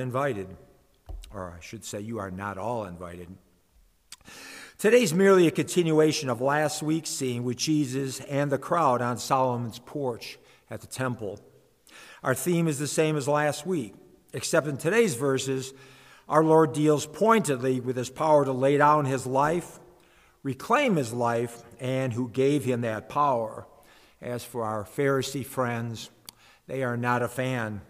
invited, or I should say, you are not all invited. Today's merely a continuation of last week's scene with Jesus and the crowd on Solomon's porch at the temple. Our theme is the same as last week, except in today's verses, our Lord deals pointedly with his power to lay down his life, reclaim his life, and who gave him that power. As for our Pharisee friends, they are not a fan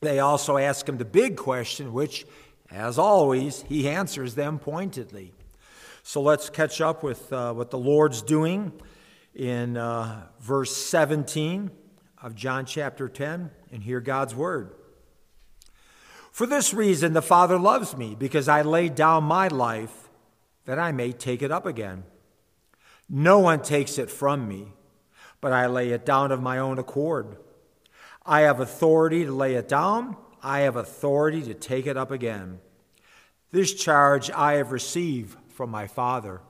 they also ask him the big question, which, as always, he answers them pointedly. So let's catch up with uh, what the Lord's doing in uh, verse 17 of John chapter 10 and hear God's word. For this reason, the Father loves me, because I laid down my life that I may take it up again. No one takes it from me, but I lay it down of my own accord. I have authority to lay it down, I have authority to take it up again. This charge I have received from my Father.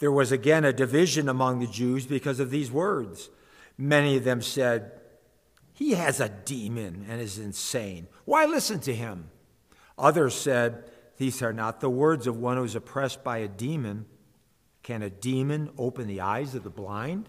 There was again a division among the Jews because of these words. Many of them said, He has a demon and is insane. Why listen to him? Others said, These are not the words of one who is oppressed by a demon. Can a demon open the eyes of the blind?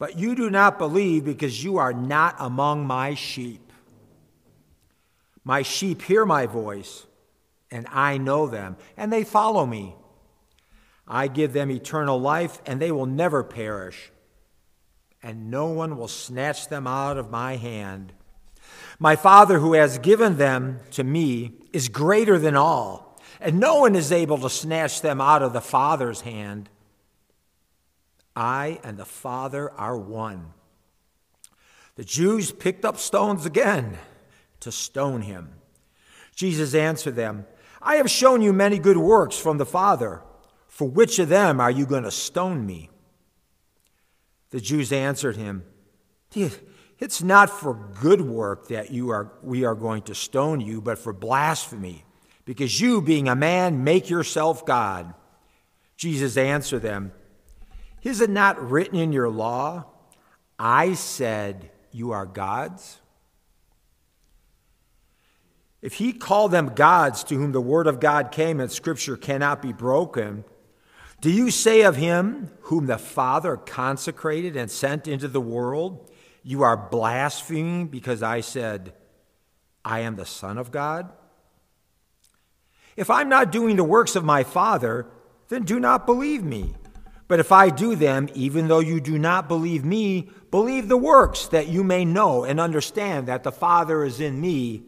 But you do not believe because you are not among my sheep. My sheep hear my voice, and I know them, and they follow me. I give them eternal life, and they will never perish, and no one will snatch them out of my hand. My Father, who has given them to me, is greater than all, and no one is able to snatch them out of the Father's hand. I and the Father are one. The Jews picked up stones again to stone him. Jesus answered them, I have shown you many good works from the Father. For which of them are you going to stone me? The Jews answered him, It's not for good work that you are, we are going to stone you, but for blasphemy, because you, being a man, make yourself God. Jesus answered them, is it not written in your law, I said you are gods? If he called them gods to whom the word of God came and scripture cannot be broken, do you say of him whom the Father consecrated and sent into the world, you are blaspheming because I said, I am the Son of God? If I'm not doing the works of my Father, then do not believe me. But if I do them, even though you do not believe me, believe the works, that you may know and understand that the Father is in me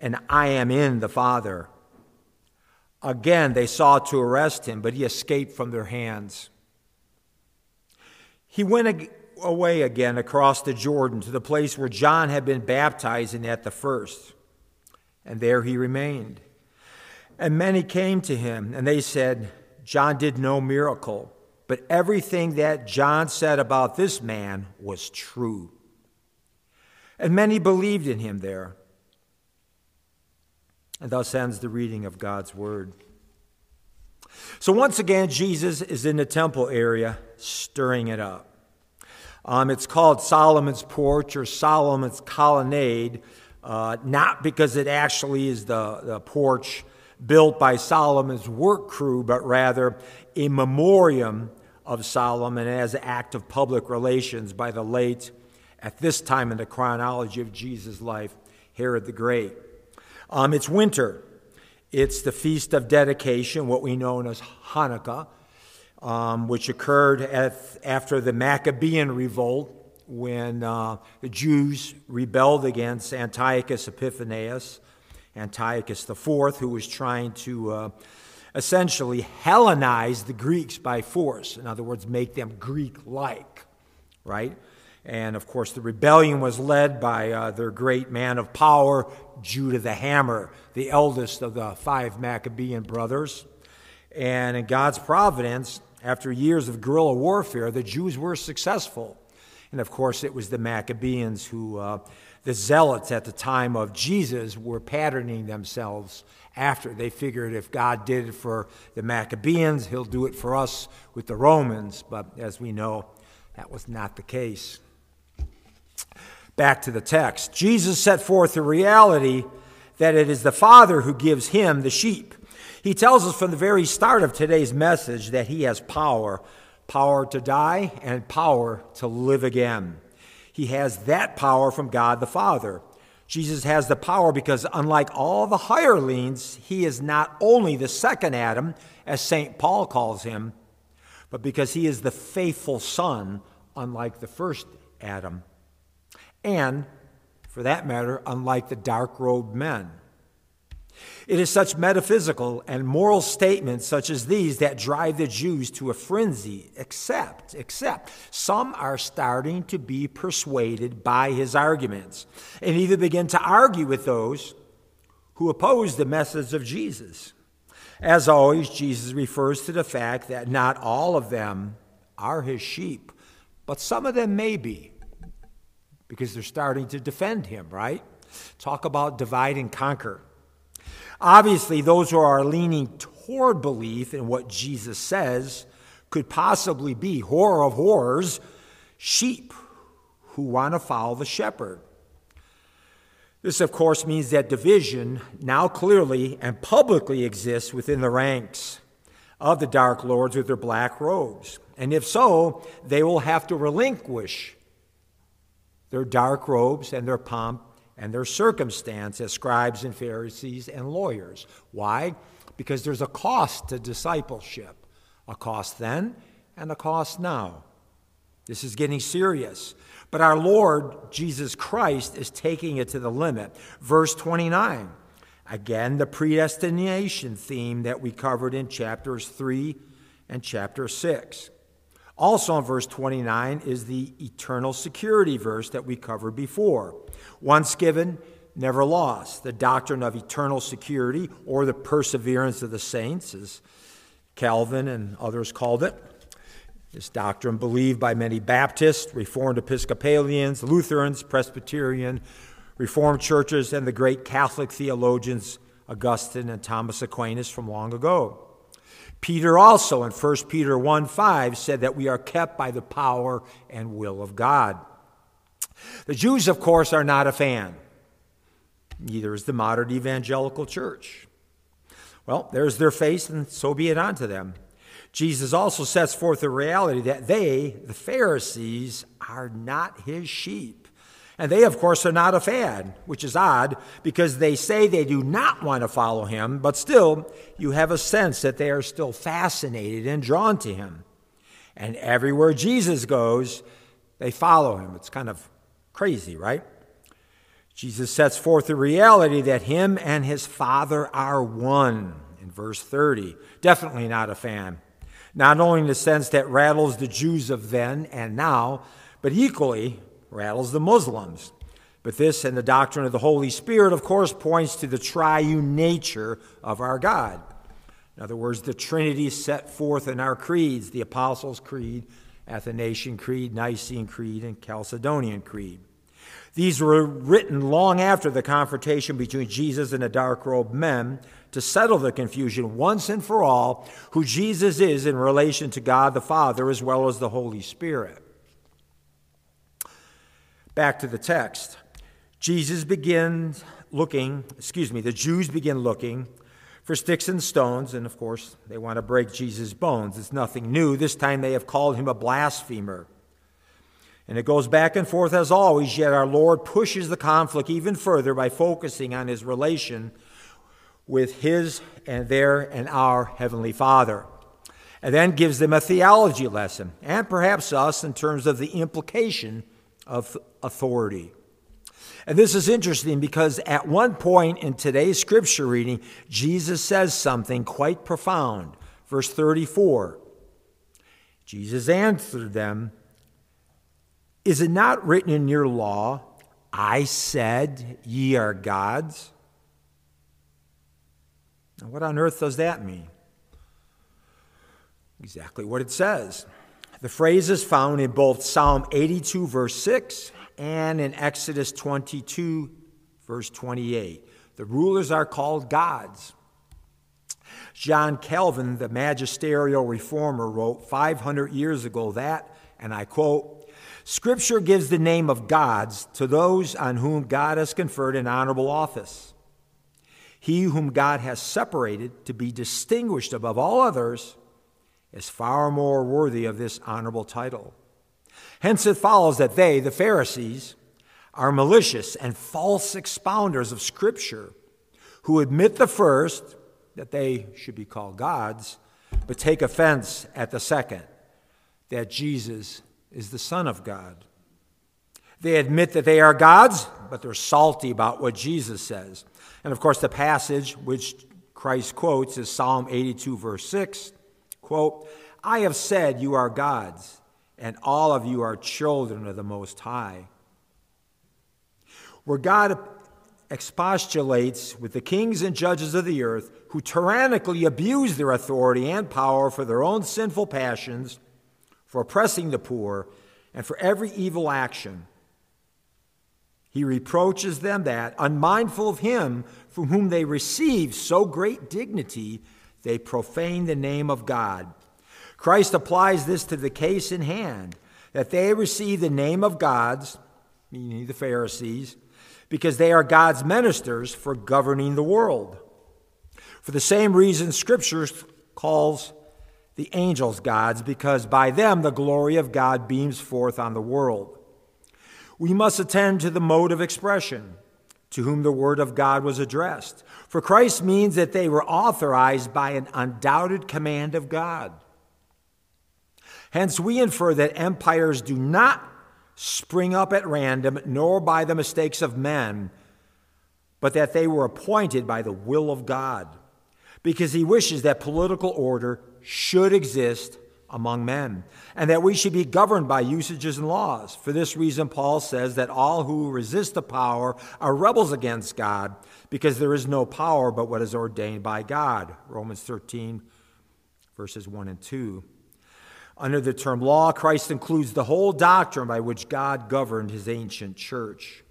and I am in the Father. Again, they sought to arrest him, but he escaped from their hands. He went away again across the Jordan to the place where John had been baptizing at the first, and there he remained. And many came to him, and they said, John did no miracle but everything that John said about this man was true. And many believed in him there. And thus ends the reading of God's word. So, once again, Jesus is in the temple area, stirring it up. Um, it's called Solomon's Porch or Solomon's Colonnade, uh, not because it actually is the, the porch built by Solomon's work crew, but rather a memoriam of Solomon as an act of public relations by the late, at this time in the chronology of Jesus' life, Herod the Great. Um, it's winter. It's the Feast of Dedication, what we know as Hanukkah, um, which occurred at, after the Maccabean revolt when uh, the Jews rebelled against Antiochus Epiphanes, Antiochus IV, who was trying to uh, essentially Hellenize the Greeks by force. In other words, make them Greek like, right? And of course, the rebellion was led by uh, their great man of power, Judah the Hammer, the eldest of the five Maccabean brothers. And in God's providence, after years of guerrilla warfare, the Jews were successful. And of course, it was the Maccabeans who, uh, the zealots at the time of Jesus, were patterning themselves after. They figured if God did it for the Maccabeans, he'll do it for us with the Romans. But as we know, that was not the case. Back to the text. Jesus set forth the reality that it is the Father who gives him the sheep. He tells us from the very start of today's message that he has power power to die and power to live again. He has that power from God the Father. Jesus has the power because, unlike all the hirelings, he is not only the second Adam, as St. Paul calls him, but because he is the faithful Son, unlike the first Adam. And, for that matter, unlike the dark robed men. It is such metaphysical and moral statements such as these that drive the Jews to a frenzy, except, except, some are starting to be persuaded by his arguments and even begin to argue with those who oppose the message of Jesus. As always, Jesus refers to the fact that not all of them are his sheep, but some of them may be, because they're starting to defend him, right? Talk about divide and conquer. Obviously, those who are leaning toward belief in what Jesus says could possibly be, horror of horrors, sheep who want to follow the shepherd. This, of course, means that division now clearly and publicly exists within the ranks of the dark lords with their black robes. And if so, they will have to relinquish their dark robes and their pomp and their circumstance as scribes and Pharisees and lawyers. Why? Because there's a cost to discipleship, a cost then and a cost now. This is getting serious. But our Lord Jesus Christ is taking it to the limit. Verse 29. Again, the predestination theme that we covered in chapters 3 and chapter 6. Also in verse 29 is the eternal security verse that we covered before. Once given, never lost. The doctrine of eternal security or the perseverance of the saints, as Calvin and others called it. This doctrine believed by many Baptists, Reformed Episcopalians, Lutherans, Presbyterian, Reformed churches, and the great Catholic theologians Augustine and Thomas Aquinas from long ago. Peter also in 1 Peter 1 5 said that we are kept by the power and will of God. The Jews, of course, are not a fan. Neither is the modern evangelical church. Well, there's their face, and so be it unto them. Jesus also sets forth the reality that they, the Pharisees, are not his sheep. And they, of course, are not a fan, which is odd because they say they do not want to follow him, but still, you have a sense that they are still fascinated and drawn to him. And everywhere Jesus goes, they follow him. It's kind of crazy, right? Jesus sets forth the reality that him and his Father are one in verse 30. Definitely not a fan. Not only in the sense that rattles the Jews of then and now, but equally rattles the Muslims. But this and the doctrine of the Holy Spirit, of course, points to the triune nature of our God. In other words, the Trinity set forth in our creeds the Apostles' Creed, Athanasian Creed, Nicene Creed, and Chalcedonian Creed. These were written long after the confrontation between Jesus and the dark robed men to settle the confusion once and for all who Jesus is in relation to God the Father as well as the Holy Spirit. Back to the text. Jesus begins looking, excuse me, the Jews begin looking for sticks and stones, and of course, they want to break Jesus' bones. It's nothing new. This time they have called him a blasphemer. And it goes back and forth as always, yet our Lord pushes the conflict even further by focusing on his relation with his and their and our Heavenly Father. And then gives them a theology lesson, and perhaps us in terms of the implication of authority. And this is interesting because at one point in today's scripture reading, Jesus says something quite profound. Verse 34 Jesus answered them, Is it not written in your law, I said, ye are gods? Now, what on earth does that mean? Exactly what it says. The phrase is found in both Psalm 82, verse 6, and in Exodus 22, verse 28. The rulers are called gods. John Calvin, the magisterial reformer, wrote 500 years ago that, and I quote, Scripture gives the name of gods to those on whom God has conferred an honorable office. He whom God has separated to be distinguished above all others is far more worthy of this honorable title. Hence it follows that they, the Pharisees, are malicious and false expounders of Scripture who admit the first, that they should be called gods, but take offense at the second, that Jesus is the Son of God. They admit that they are gods, but they're salty about what Jesus says. And of course, the passage which Christ quotes is Psalm 82, verse 6. Quote, I have said you are gods, and all of you are children of the Most High. Where God expostulates with the kings and judges of the earth who tyrannically abuse their authority and power for their own sinful passions, for oppressing the poor, and for every evil action. He reproaches them that, unmindful of him from whom they receive so great dignity, they profane the name of God. Christ applies this to the case in hand that they receive the name of gods, meaning the Pharisees, because they are God's ministers for governing the world. For the same reason, Scripture calls the angels gods, because by them the glory of God beams forth on the world. We must attend to the mode of expression to whom the word of God was addressed. For Christ means that they were authorized by an undoubted command of God. Hence, we infer that empires do not spring up at random, nor by the mistakes of men, but that they were appointed by the will of God, because he wishes that political order should exist among men, and that we should be governed by usages and laws. For this reason, Paul says that all who resist the power are rebels against God, because there is no power but what is ordained by God. Romans 13, verses 1 and 2. Under the term law, Christ includes the whole doctrine by which God governed his ancient church.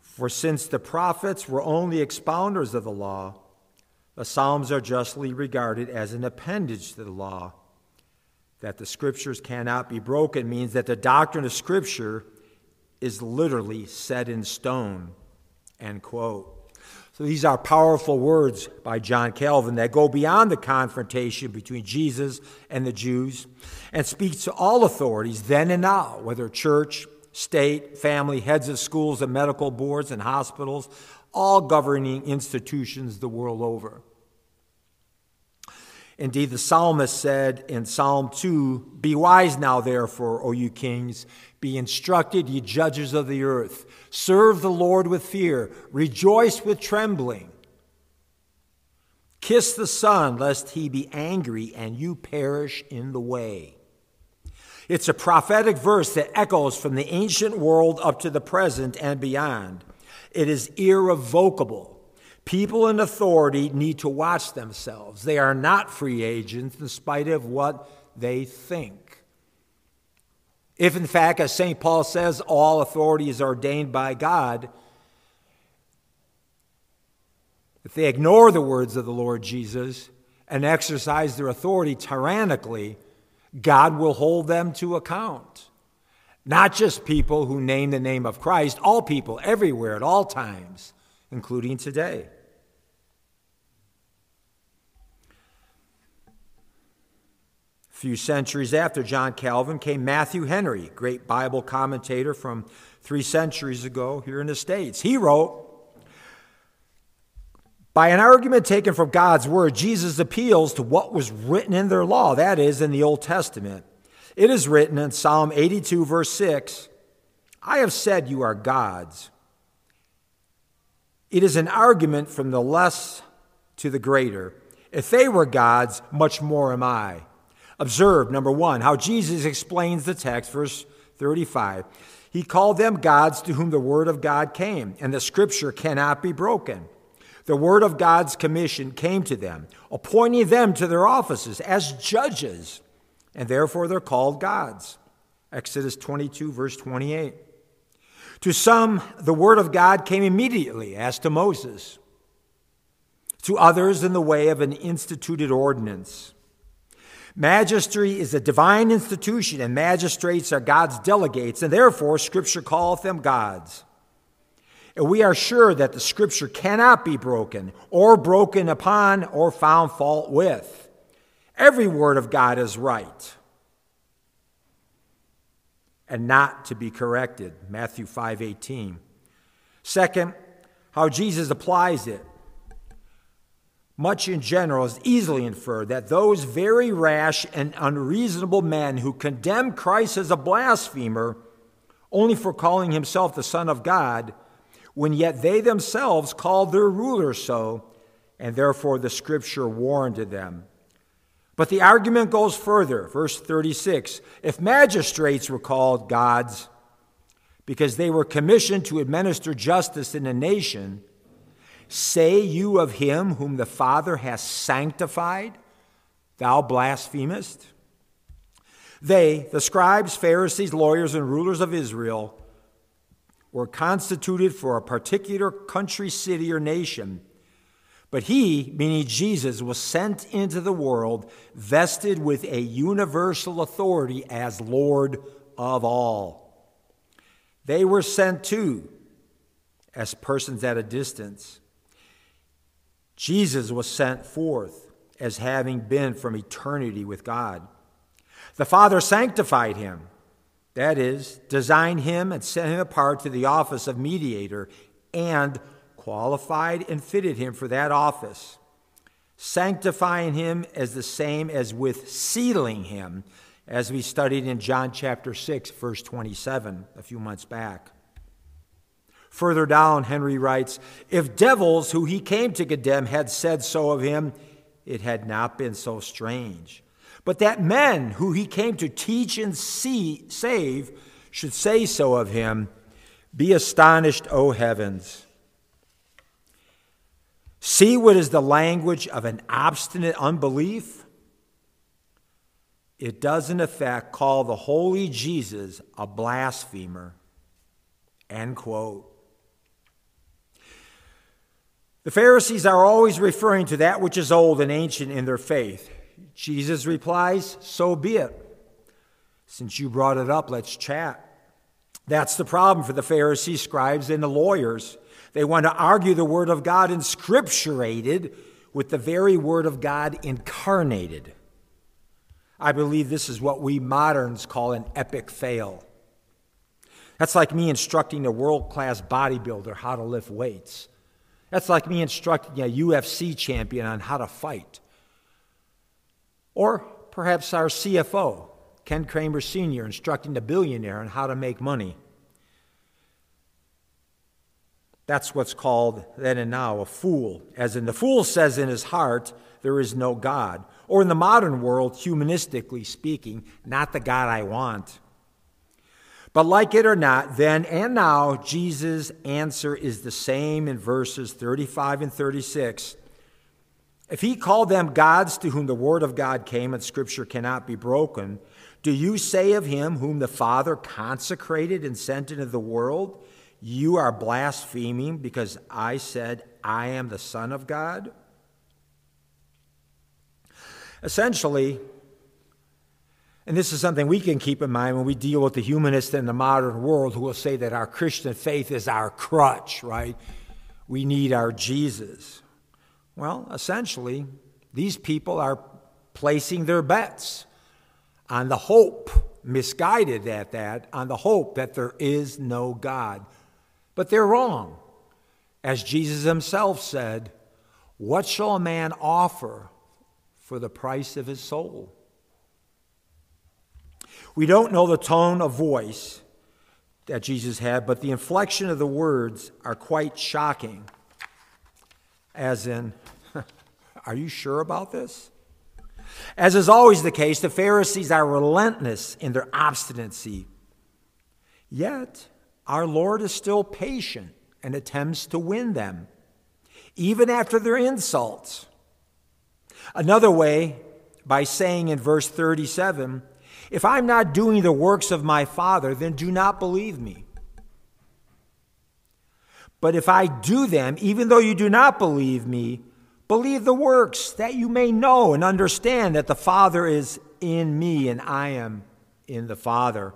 For since the prophets were only expounders of the law, the Psalms are justly regarded as an appendage to the law. That the scriptures cannot be broken means that the doctrine of Scripture is literally set in stone. End quote. So these are powerful words by John Calvin that go beyond the confrontation between Jesus and the Jews and speak to all authorities then and now, whether church, state, family, heads of schools and medical boards and hospitals, all governing institutions the world over. Indeed, the psalmist said in Psalm 2 Be wise now, therefore, O you kings, be instructed, ye judges of the earth. Serve the Lord with fear, rejoice with trembling. Kiss the Son, lest he be angry and you perish in the way. It's a prophetic verse that echoes from the ancient world up to the present and beyond. It is irrevocable. People in authority need to watch themselves. They are not free agents in spite of what they think. If, in fact, as St. Paul says, all authority is ordained by God, if they ignore the words of the Lord Jesus and exercise their authority tyrannically, God will hold them to account. Not just people who name the name of Christ, all people, everywhere, at all times, including today. A few centuries after John Calvin came Matthew Henry, great Bible commentator from three centuries ago here in the States. He wrote, by an argument taken from God's word, Jesus appeals to what was written in their law, that is, in the Old Testament. It is written in Psalm 82, verse 6 I have said you are gods. It is an argument from the less to the greater. If they were gods, much more am I. Observe, number one, how Jesus explains the text, verse 35. He called them gods to whom the word of God came, and the scripture cannot be broken. The word of God's commission came to them, appointing them to their offices as judges, and therefore they're called gods. Exodus 22, verse 28. To some, the word of God came immediately, as to Moses. To others, in the way of an instituted ordinance. Magistracy is a divine institution, and magistrates are God's delegates, and therefore Scripture calleth them gods. And we are sure that the Scripture cannot be broken, or broken upon, or found fault with. Every word of God is right and not to be corrected. Matthew 5:18. Second, how Jesus applies it. Much in general is easily inferred that those very rash and unreasonable men who condemn Christ as a blasphemer only for calling himself the Son of God, when yet they themselves called their ruler so, and therefore the scripture warned them. But the argument goes further. Verse 36 If magistrates were called gods because they were commissioned to administer justice in a nation, Say you of him whom the Father has sanctified, thou blasphemest? They, the scribes, Pharisees, lawyers, and rulers of Israel, were constituted for a particular country, city, or nation. But he, meaning Jesus, was sent into the world vested with a universal authority as Lord of all. They were sent too as persons at a distance. Jesus was sent forth as having been from eternity with God. The Father sanctified him, that is, designed him and set him apart to the office of mediator, and qualified and fitted him for that office, sanctifying him as the same as with sealing him, as we studied in John chapter 6, verse 27, a few months back. Further down, Henry writes If devils who he came to condemn had said so of him, it had not been so strange. But that men who he came to teach and see, save should say so of him, be astonished, O heavens. See what is the language of an obstinate unbelief? It does, in effect, call the holy Jesus a blasphemer. End quote. The Pharisees are always referring to that which is old and ancient in their faith. Jesus replies, So be it. Since you brought it up, let's chat. That's the problem for the Pharisees, scribes, and the lawyers. They want to argue the Word of God inscripturated with the very Word of God incarnated. I believe this is what we moderns call an epic fail. That's like me instructing a world class bodybuilder how to lift weights. That's like me instructing a UFC champion on how to fight. Or perhaps our CFO, Ken Kramer Sr., instructing a billionaire on how to make money. That's what's called then and now a fool. As in, the fool says in his heart, there is no God. Or in the modern world, humanistically speaking, not the God I want. But like it or not, then and now, Jesus' answer is the same in verses 35 and 36. If he called them gods to whom the word of God came and scripture cannot be broken, do you say of him whom the Father consecrated and sent into the world, You are blaspheming because I said, I am the Son of God? Essentially, and this is something we can keep in mind when we deal with the humanists in the modern world who will say that our Christian faith is our crutch, right? We need our Jesus. Well, essentially, these people are placing their bets on the hope, misguided at that, on the hope that there is no God. But they're wrong. As Jesus himself said, What shall a man offer for the price of his soul? We don't know the tone of voice that Jesus had, but the inflection of the words are quite shocking. As in, are you sure about this? As is always the case, the Pharisees are relentless in their obstinacy. Yet, our Lord is still patient and attempts to win them, even after their insults. Another way, by saying in verse 37, If I'm not doing the works of my Father, then do not believe me. But if I do them, even though you do not believe me, believe the works, that you may know and understand that the Father is in me and I am in the Father.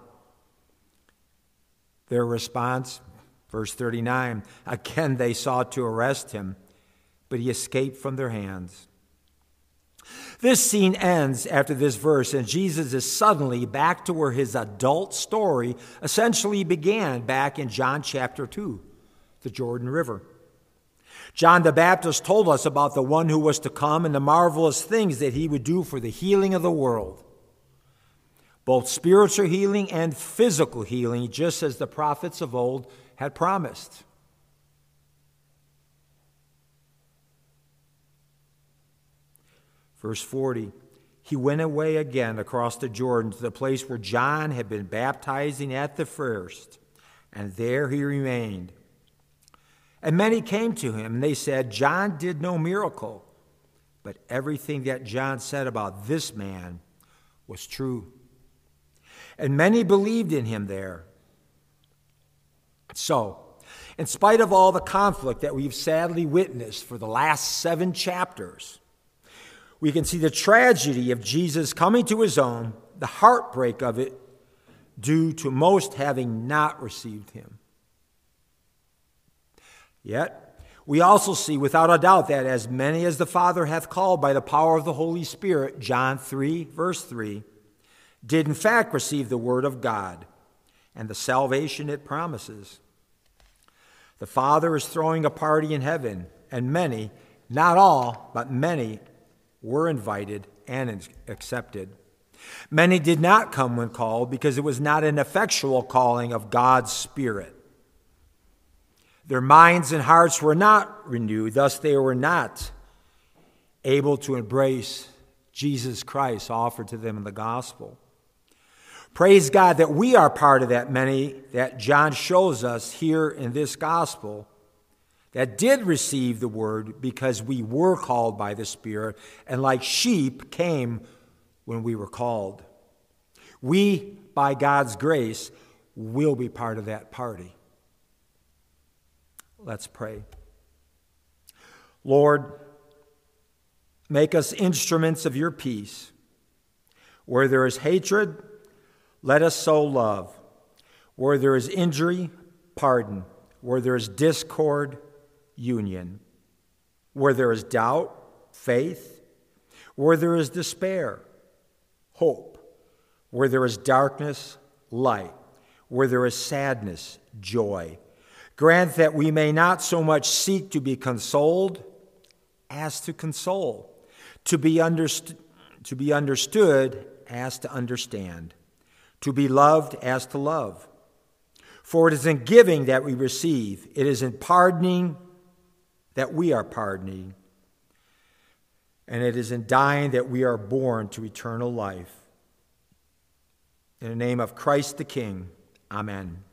Their response, verse 39 again they sought to arrest him, but he escaped from their hands. This scene ends after this verse, and Jesus is suddenly back to where his adult story essentially began back in John chapter 2, the Jordan River. John the Baptist told us about the one who was to come and the marvelous things that he would do for the healing of the world both spiritual healing and physical healing, just as the prophets of old had promised. Verse 40 He went away again across the Jordan to the place where John had been baptizing at the first, and there he remained. And many came to him, and they said, John did no miracle, but everything that John said about this man was true and many believed in him there. So, in spite of all the conflict that we've sadly witnessed for the last seven chapters, we can see the tragedy of Jesus coming to his own, the heartbreak of it, due to most having not received him. Yet, we also see without a doubt that as many as the Father hath called by the power of the Holy Spirit, John 3, verse 3, did in fact receive the word of God and the salvation it promises. The Father is throwing a party in heaven, and many, not all, but many, were invited and accepted. Many did not come when called because it was not an effectual calling of God's Spirit. Their minds and hearts were not renewed, thus, they were not able to embrace Jesus Christ offered to them in the gospel. Praise God that we are part of that many that John shows us here in this gospel that did receive the word because we were called by the Spirit and, like sheep, came when we were called. We, by God's grace, will be part of that party. Let's pray. Lord, make us instruments of your peace. Where there is hatred, let us so love. Where there is injury, pardon. Where there is discord, union. Where there is doubt, faith. Where there is despair, hope. Where there is darkness, light. Where there is sadness, joy. Grant that we may not so much seek to be consoled as to console, to be, underst- to be understood as to understand to be loved as to love. For it is in giving that we receive, it is in pardoning that we are pardoning, and it is in dying that we are born to eternal life. In the name of Christ the King, amen.